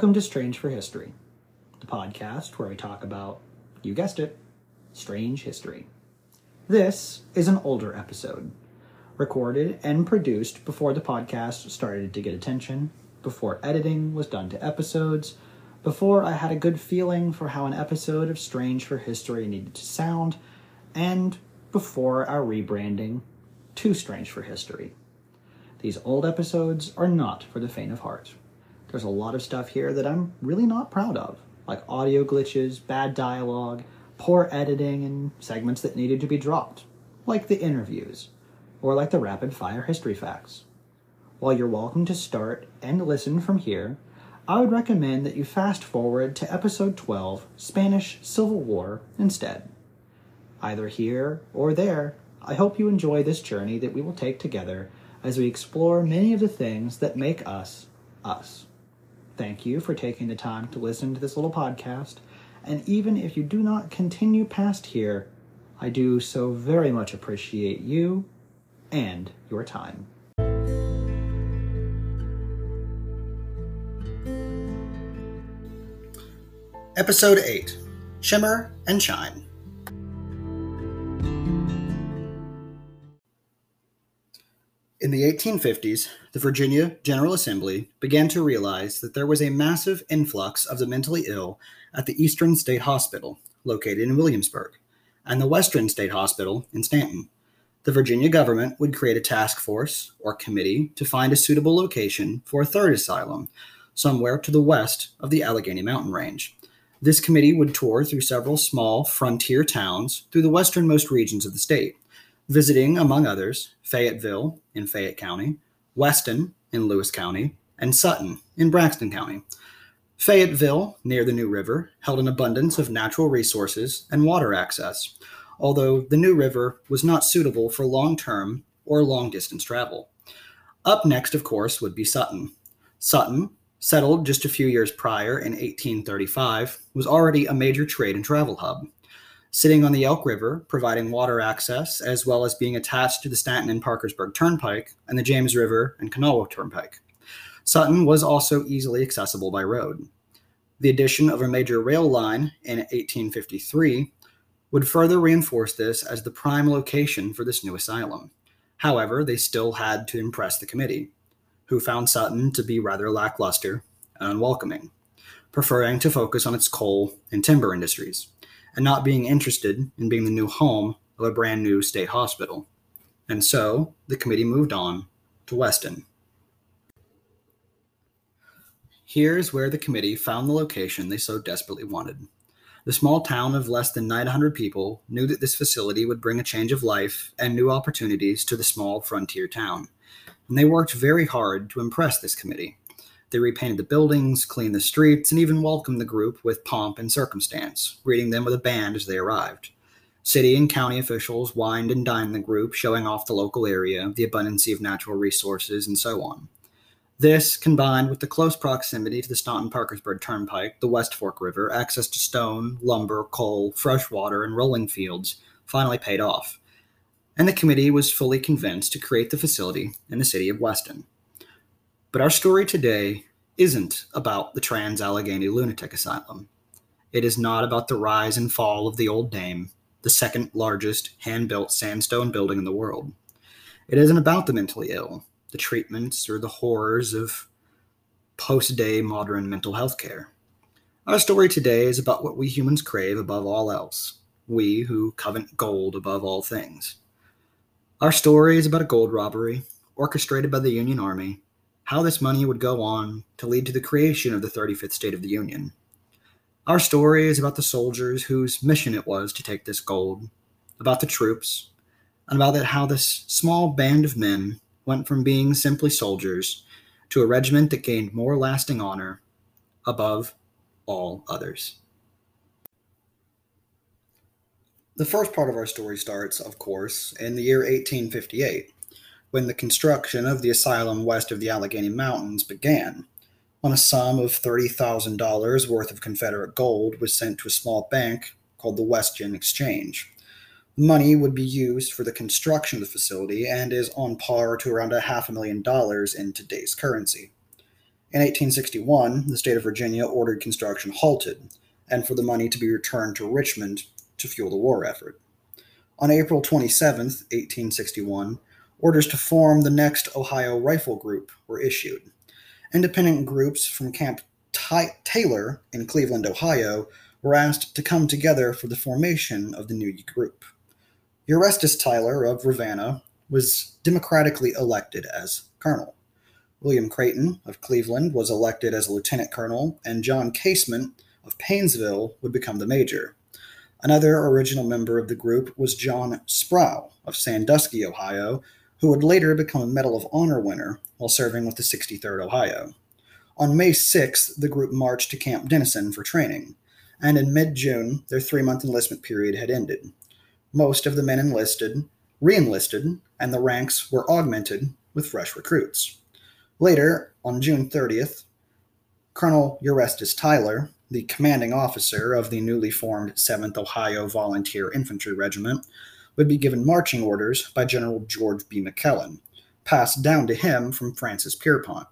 Welcome to Strange for History, the podcast where I talk about, you guessed it, strange history. This is an older episode, recorded and produced before the podcast started to get attention, before editing was done to episodes, before I had a good feeling for how an episode of Strange for History needed to sound, and before our rebranding to Strange for History. These old episodes are not for the faint of heart. There's a lot of stuff here that I'm really not proud of, like audio glitches, bad dialogue, poor editing, and segments that needed to be dropped, like the interviews, or like the rapid fire history facts. While you're welcome to start and listen from here, I would recommend that you fast forward to episode 12, Spanish Civil War, instead. Either here or there, I hope you enjoy this journey that we will take together as we explore many of the things that make us us. Thank you for taking the time to listen to this little podcast, and even if you do not continue past here, I do so very much appreciate you and your time. Episode 8 Shimmer and Shine. In the 1850s, the Virginia General Assembly began to realize that there was a massive influx of the mentally ill at the Eastern State Hospital, located in Williamsburg, and the Western State Hospital in Staunton. The Virginia government would create a task force or committee to find a suitable location for a third asylum, somewhere to the west of the Allegheny Mountain Range. This committee would tour through several small frontier towns through the westernmost regions of the state visiting, among others, Fayetteville in Fayette County, Weston in Lewis County, and Sutton in Braxton County. Fayetteville, near the New River, held an abundance of natural resources and water access, although the New River was not suitable for long term or long distance travel. Up next, of course, would be Sutton. Sutton, settled just a few years prior in 1835, was already a major trade and travel hub sitting on the Elk River, providing water access, as well as being attached to the Staunton and Parkersburg Turnpike and the James River and Kanawha Turnpike. Sutton was also easily accessible by road. The addition of a major rail line in 1853 would further reinforce this as the prime location for this new asylum. However, they still had to impress the committee, who found Sutton to be rather lackluster and unwelcoming, preferring to focus on its coal and timber industries and not being interested in being the new home of a brand new state hospital. And so the committee moved on to Weston. Here's where the committee found the location they so desperately wanted. The small town of less than 900 people knew that this facility would bring a change of life and new opportunities to the small frontier town. And they worked very hard to impress this committee. They repainted the buildings, cleaned the streets, and even welcomed the group with pomp and circumstance, greeting them with a band as they arrived. City and county officials wined and dined the group, showing off the local area, the abundancy of natural resources, and so on. This, combined with the close proximity to the Staunton Parkersburg Turnpike, the West Fork River, access to stone, lumber, coal, fresh water, and rolling fields, finally paid off. And the committee was fully convinced to create the facility in the city of Weston. But our story today isn't about the Trans Allegheny Lunatic Asylum. It is not about the rise and fall of the Old Dame, the second largest hand built sandstone building in the world. It isn't about the mentally ill, the treatments, or the horrors of post day modern mental health care. Our story today is about what we humans crave above all else, we who covet gold above all things. Our story is about a gold robbery orchestrated by the Union Army how this money would go on to lead to the creation of the 35th State of the Union. Our story is about the soldiers whose mission it was to take this gold, about the troops, and about how this small band of men went from being simply soldiers to a regiment that gained more lasting honor above all others. The first part of our story starts, of course, in the year 1858 when the construction of the asylum west of the Allegheny Mountains began, when a sum of $30,000 worth of Confederate gold was sent to a small bank called the Western Exchange. The money would be used for the construction of the facility and is on par to around a half a million dollars in today's currency. In 1861, the state of Virginia ordered construction halted and for the money to be returned to Richmond to fuel the war effort. On April 27, 1861, orders to form the next Ohio Rifle Group were issued. Independent groups from Camp Ty- Taylor in Cleveland, Ohio, were asked to come together for the formation of the new group. Erastus Tyler of Ravenna was democratically elected as colonel. William Creighton of Cleveland was elected as lieutenant colonel, and John Casement of Painesville would become the major. Another original member of the group was John Sproul of Sandusky, Ohio, who would later become a Medal of Honor winner while serving with the 63rd Ohio. On May 6th, the group marched to Camp Dennison for training, and in mid June, their three month enlistment period had ended. Most of the men enlisted, re enlisted, and the ranks were augmented with fresh recruits. Later, on June 30th, Colonel Erastus Tyler, the commanding officer of the newly formed 7th Ohio Volunteer Infantry Regiment, would be given marching orders by General George B. McClellan, passed down to him from Francis Pierpont,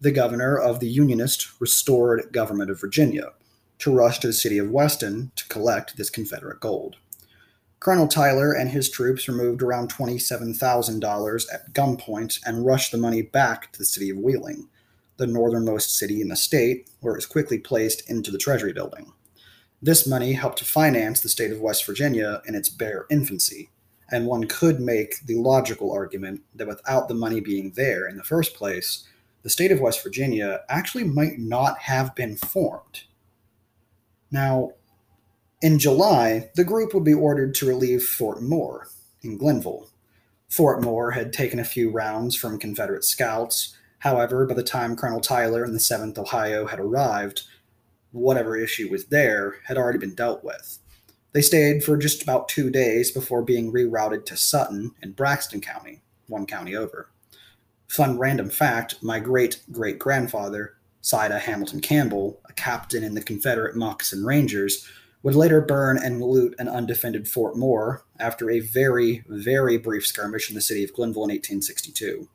the governor of the Unionist restored government of Virginia, to rush to the city of Weston to collect this Confederate gold. Colonel Tyler and his troops removed around $27,000 at gunpoint and rushed the money back to the city of Wheeling, the northernmost city in the state, where it was quickly placed into the Treasury building. This money helped to finance the state of West Virginia in its bare infancy, and one could make the logical argument that without the money being there in the first place, the state of West Virginia actually might not have been formed. Now, in July, the group would be ordered to relieve Fort Moore in Glenville. Fort Moore had taken a few rounds from Confederate scouts. However, by the time Colonel Tyler and the 7th Ohio had arrived, whatever issue was there had already been dealt with. They stayed for just about two days before being rerouted to Sutton in Braxton County, one county over. Fun random fact my great great grandfather, Sida Hamilton Campbell, a captain in the Confederate Moccasin Rangers, would later burn and loot an undefended Fort Moore after a very, very brief skirmish in the city of Glenville in 1862.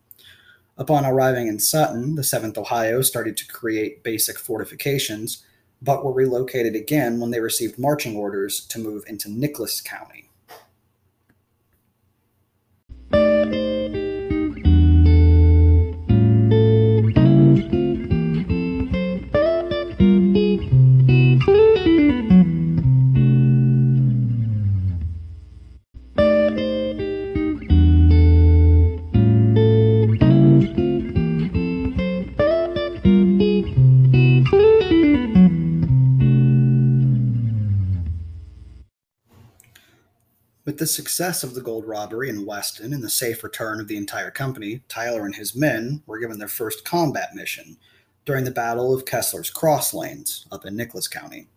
Upon arriving in Sutton, the 7th Ohio started to create basic fortifications, but were relocated again when they received marching orders to move into Nicholas County. With the success of the gold robbery in Weston and the safe return of the entire company, Tyler and his men were given their first combat mission during the Battle of Kessler's Cross Lanes up in Nicholas County.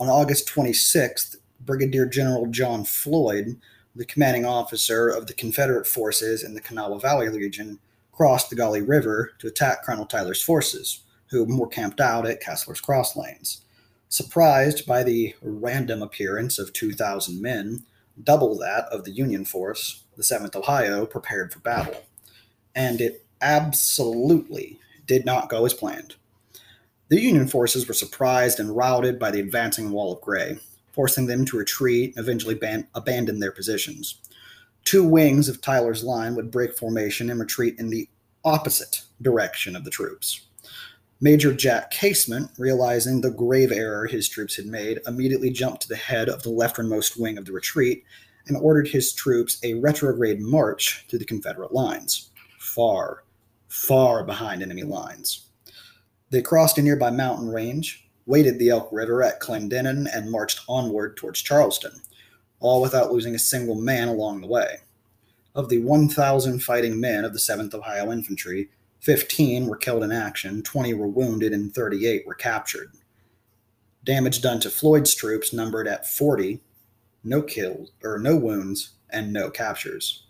On August 26th, Brigadier General John Floyd, the commanding officer of the Confederate forces in the Kanawha Valley region, crossed the Gauley River to attack Colonel Tyler's forces, who were camped out at Kessler's Cross Lanes. Surprised by the random appearance of 2,000 men, double that of the Union force, the 7th Ohio, prepared for battle. And it absolutely did not go as planned. The Union forces were surprised and routed by the advancing wall of gray, forcing them to retreat and eventually ban- abandon their positions. Two wings of Tyler's line would break formation and retreat in the opposite direction of the troops. Major Jack Casement, realizing the grave error his troops had made, immediately jumped to the head of the lefternmost wing of the retreat and ordered his troops a retrograde march through the Confederate lines, far, far behind enemy lines. They crossed a nearby mountain range, waded the Elk River at Clendenin, and marched onward towards Charleston, all without losing a single man along the way. Of the 1,000 fighting men of the 7th Ohio Infantry, 15 were killed in action, 20 were wounded, and 38 were captured. Damage done to Floyd's troops numbered at 40, no kills or no wounds, and no captures.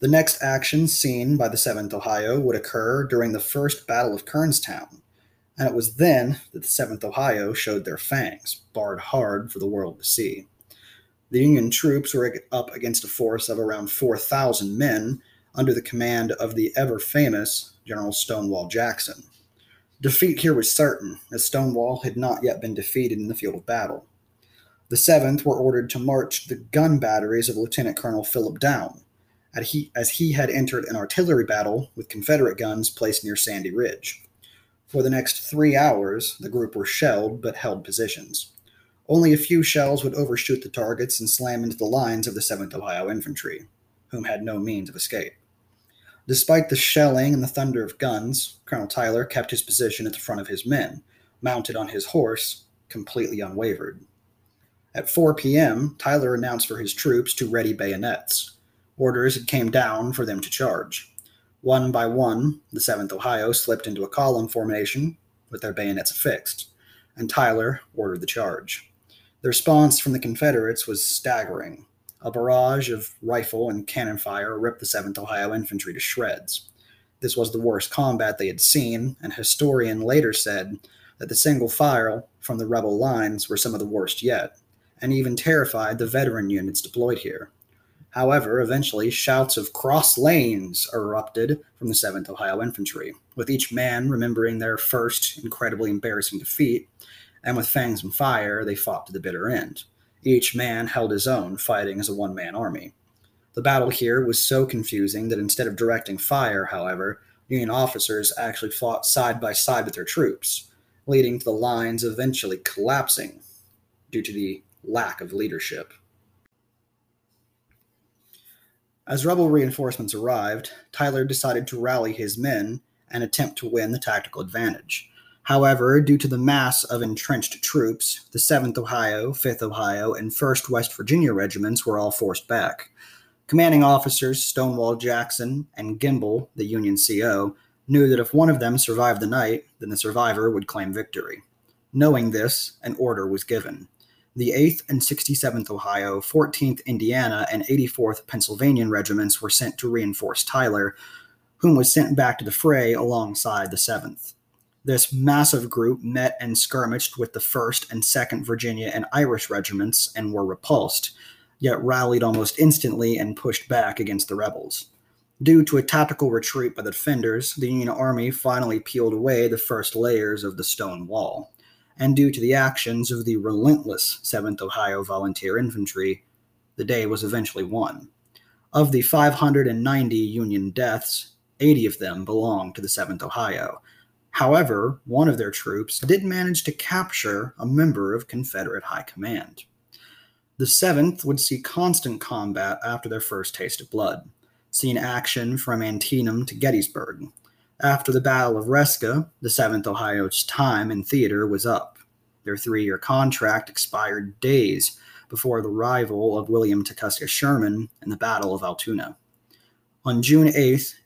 The next action seen by the 7th Ohio would occur during the First Battle of Kernstown, and it was then that the 7th Ohio showed their fangs, barred hard for the world to see. The Union troops were up against a force of around 4,000 men under the command of the ever famous General Stonewall Jackson. Defeat here was certain, as Stonewall had not yet been defeated in the field of battle. The 7th were ordered to march the gun batteries of Lieutenant Colonel Philip Daum, as he, had entered an artillery battle with Confederate guns placed near Sandy Ridge. For the next three hours, the group were shelled but held positions. Only a few shells would overshoot the targets and slam into the lines of the 7th Ohio Infantry, whom had no means of escape. Despite the shelling and the thunder of guns, Colonel Tyler kept his position at the front of his men, mounted on his horse, completely unwavered. At 4 p.m., Tyler announced for his troops to ready bayonets. Orders had came down for them to charge. One by one, the 7th Ohio slipped into a column formation with their bayonets affixed, and Tyler ordered the charge. The response from the Confederates was staggering. A barrage of rifle and cannon fire ripped the 7th Ohio Infantry to shreds. This was the worst combat they had seen, and historian later said that the single fire from the rebel lines were some of the worst yet, and even terrified the veteran units deployed here. However, eventually shouts of cross lanes erupted from the 7th Ohio Infantry, with each man remembering their first incredibly embarrassing defeat, and with fangs and fire, they fought to the bitter end. Each man held his own, fighting as a one man army. The battle here was so confusing that instead of directing fire, however, Union officers actually fought side by side with their troops, leading to the lines eventually collapsing due to the lack of leadership. As rebel reinforcements arrived, Tyler decided to rally his men and attempt to win the tactical advantage. However, due to the mass of entrenched troops, the 7th Ohio, 5th Ohio, and 1st West Virginia regiments were all forced back. Commanding officers Stonewall Jackson and Gimble, the Union CO, knew that if one of them survived the night, then the survivor would claim victory. Knowing this, an order was given. The 8th and 67th Ohio, 14th Indiana, and 84th Pennsylvania regiments were sent to reinforce Tyler, whom was sent back to the fray alongside the 7th. This massive group met and skirmished with the 1st and 2nd Virginia and Irish regiments and were repulsed, yet rallied almost instantly and pushed back against the rebels. Due to a tactical retreat by the defenders, the Union Army finally peeled away the first layers of the stone wall. And due to the actions of the relentless 7th Ohio Volunteer Infantry, the day was eventually won. Of the 590 Union deaths, 80 of them belonged to the 7th Ohio, However, one of their troops did manage to capture a member of Confederate High Command. The 7th would see constant combat after their first taste of blood, seeing action from Antietam to Gettysburg. After the Battle of Resaca, the 7th Ohio's time in theater was up. Their three year contract expired days before the arrival of William Tecumseh Sherman in the Battle of Altoona. On June 8,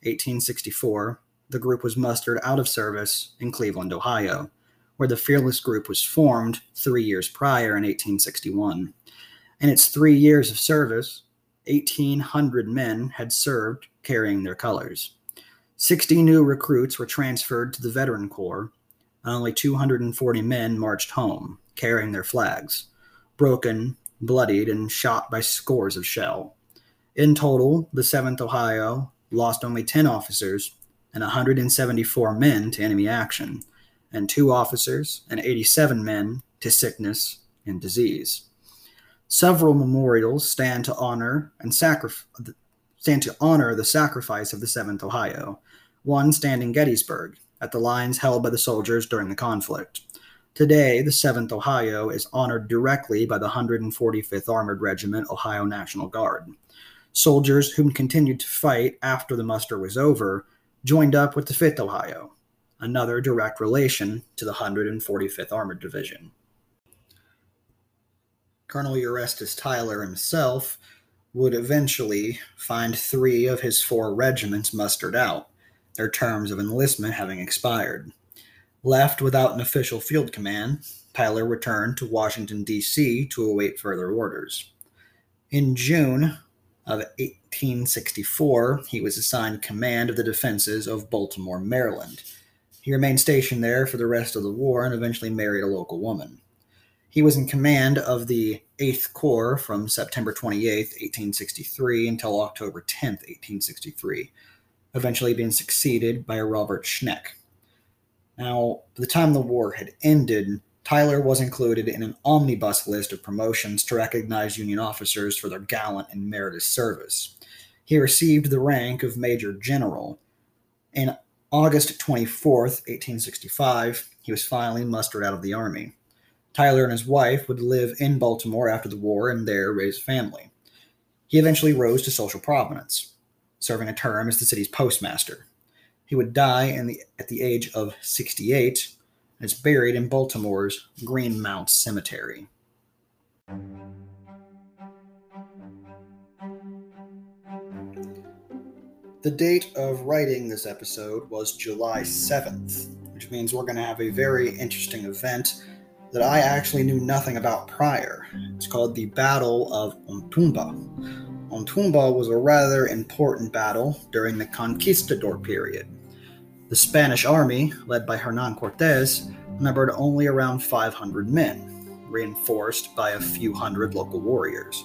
1864, the group was mustered out of service in Cleveland, Ohio, where the Fearless Group was formed three years prior in 1861. In its three years of service, 1,800 men had served carrying their colors. 60 new recruits were transferred to the Veteran Corps, and only 240 men marched home, carrying their flags, broken, bloodied, and shot by scores of shell. In total, the 7th Ohio lost only 10 officers and 174 men to enemy action, and two officers and 87 men to sickness and disease. Several memorials stand to honor and sacrifice stand to honor the sacrifice of the 7th Ohio. One stand in Gettysburg at the lines held by the soldiers during the conflict. Today, the 7th Ohio is honored directly by the 145th Armored Regiment Ohio National Guard. Soldiers whom continued to fight after the muster was over joined up with the 5th Ohio, another direct relation to the 145th Armored Division. Colonel Erastus Tyler himself would eventually find three of his four regiments mustered out, their terms of enlistment having expired. Left without an official field command, Tyler returned to Washington, D.C. to await further orders. In June, of 1864, he was assigned command of the defenses of Baltimore, Maryland. He remained stationed there for the rest of the war and eventually married a local woman. He was in command of the 8th Corps from September 28, 1863 until October 10, 1863, eventually being succeeded by Robert Schneck. Now, by the time the war had ended, Tyler was included in an omnibus list of promotions to recognize Union officers for their gallant and meritorious service. He received the rank of Major General. In August 24th, 1865, he was finally mustered out of the Army. Tyler and his wife would live in Baltimore after the war and there raise a family. He eventually rose to social prominence, serving a term as the city's postmaster. He would die the, at the age of 68 and is buried in Baltimore's Greenmount Cemetery. The date of writing this episode was July 7th, which means we're going to have a very interesting event that I actually knew nothing about prior. It's called the Battle of Otumba. Otumba was a rather important battle during the conquistador period. The Spanish army, led by Hernan Cortes, numbered only around 500 men, reinforced by a few hundred local warriors.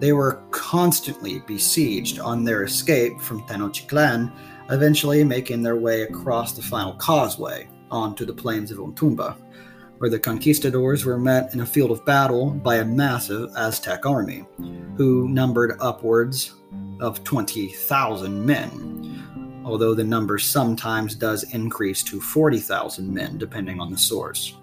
They were constantly besieged on their escape from Tenochtitlan, eventually making their way across the final causeway onto the plains of Otumba, where the conquistadors were met in a field of battle by a massive Aztec army, who numbered upwards of 20,000 men although the number sometimes does increase to 40,000 men, depending on the source.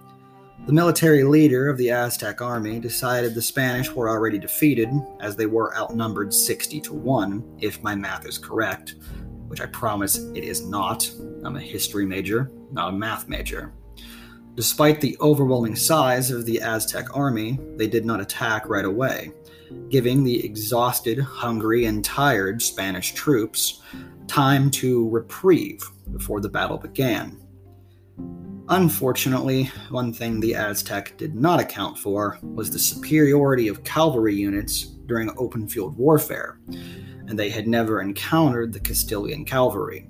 The military leader of the Aztec army decided the Spanish were already defeated, as they were outnumbered 60 to 1, if my math is correct, which I promise it is not. I'm a history major, not a math major. Despite the overwhelming size of the Aztec army, they did not attack right away, giving the exhausted, hungry, and tired Spanish troops time to reprieve before the battle began. Unfortunately, one thing the Aztec did not account for was the superiority of cavalry units during open field warfare, and they had never encountered the Castilian cavalry.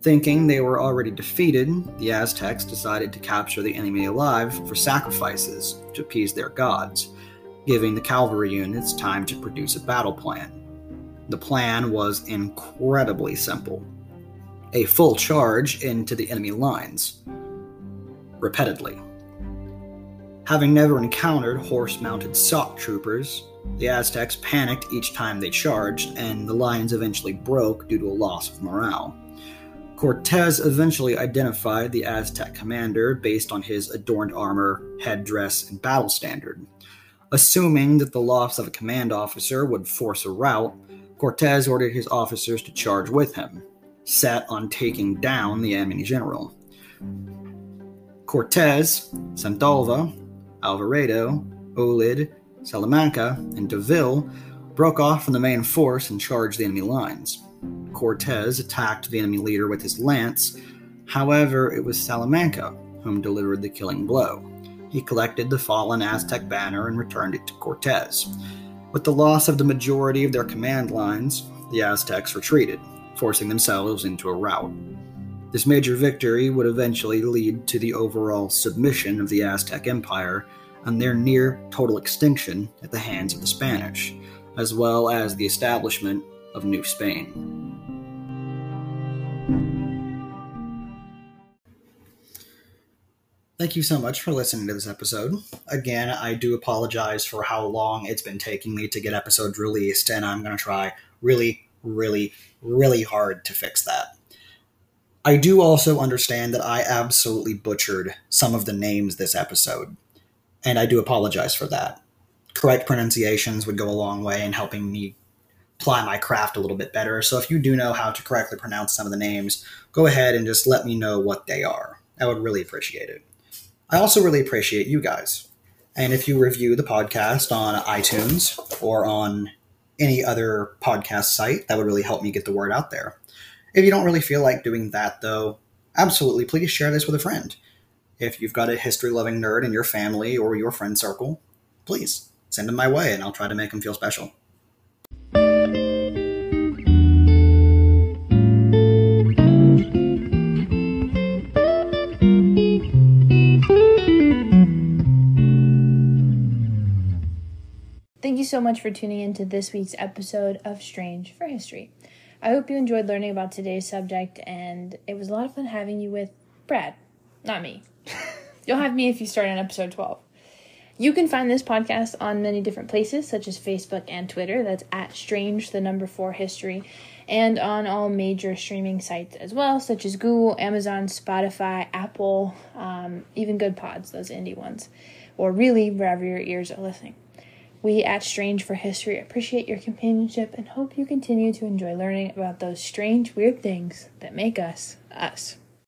Thinking they were already defeated, the Aztecs decided to capture the enemy alive for sacrifices to appease their gods, giving the cavalry units time to produce a battle plan. The plan was incredibly simple a full charge into the enemy lines, repeatedly. Having never encountered horse mounted shock troopers, the Aztecs panicked each time they charged, and the lines eventually broke due to a loss of morale. Cortez eventually identified the Aztec commander based on his adorned armor, headdress, and battle standard. Assuming that the loss of a command officer would force a rout, Cortez ordered his officers to charge with him, set on taking down the enemy general. Cortez, Santalva, Alvarado, Olid, Salamanca, and Deville broke off from the main force and charged the enemy lines. Cortez attacked the enemy leader with his lance, however, it was Salamanca whom delivered the killing blow. He collected the fallen Aztec banner and returned it to Cortez. With the loss of the majority of their command lines, the Aztecs retreated, forcing themselves into a rout. This major victory would eventually lead to the overall submission of the Aztec Empire and their near total extinction at the hands of the Spanish, as well as the establishment of New Spain. Thank you so much for listening to this episode. Again, I do apologize for how long it's been taking me to get episodes released, and I'm going to try really, really, really hard to fix that. I do also understand that I absolutely butchered some of the names this episode, and I do apologize for that. Correct pronunciations would go a long way in helping me ply my craft a little bit better. So if you do know how to correctly pronounce some of the names, go ahead and just let me know what they are. I would really appreciate it. I also really appreciate you guys. And if you review the podcast on iTunes or on any other podcast site, that would really help me get the word out there. If you don't really feel like doing that, though, absolutely please share this with a friend. If you've got a history loving nerd in your family or your friend circle, please send them my way and I'll try to make them feel special. Thank you so much for tuning in to this week's episode of Strange for History. I hope you enjoyed learning about today's subject, and it was a lot of fun having you with Brad. not me. You'll have me if you start on episode 12. You can find this podcast on many different places, such as Facebook and Twitter. That's at Strange, the number four history, and on all major streaming sites as well, such as Google, Amazon, Spotify, Apple, um, even Goodpods, those indie ones, or really wherever your ears are listening. We at Strange for History appreciate your companionship and hope you continue to enjoy learning about those strange, weird things that make us us.